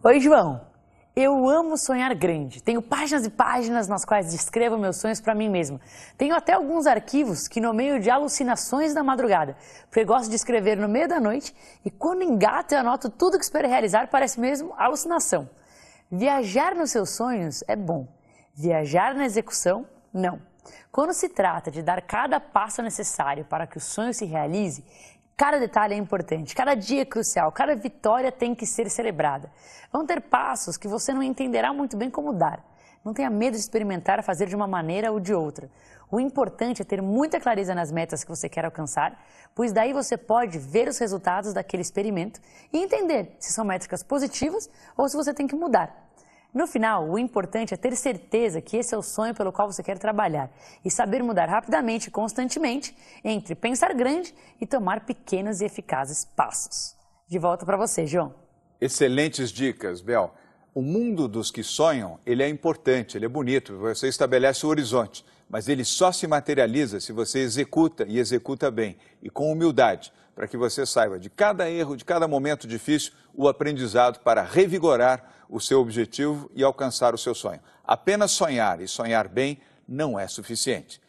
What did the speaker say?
Oi, João. Eu amo sonhar grande. Tenho páginas e páginas nas quais descrevo meus sonhos para mim mesmo. Tenho até alguns arquivos que nomeio de alucinações da madrugada, porque gosto de escrever no meio da noite e quando engato e anoto tudo que espero realizar, parece mesmo alucinação. Viajar nos seus sonhos é bom. Viajar na execução, não. Quando se trata de dar cada passo necessário para que o sonho se realize, Cada detalhe é importante, cada dia é crucial, cada vitória tem que ser celebrada. Vão ter passos que você não entenderá muito bem como dar. Não tenha medo de experimentar fazer de uma maneira ou de outra. O importante é ter muita clareza nas metas que você quer alcançar, pois daí você pode ver os resultados daquele experimento e entender se são métricas positivas ou se você tem que mudar. No final, o importante é ter certeza que esse é o sonho pelo qual você quer trabalhar e saber mudar rapidamente e constantemente entre pensar grande e tomar pequenos e eficazes passos. De volta para você, João. Excelentes dicas, Bel. O mundo dos que sonham, ele é importante, ele é bonito, você estabelece o horizonte, mas ele só se materializa se você executa e executa bem e com humildade, para que você saiba de cada erro, de cada momento difícil, o aprendizado para revigorar o seu objetivo e alcançar o seu sonho. Apenas sonhar e sonhar bem não é suficiente.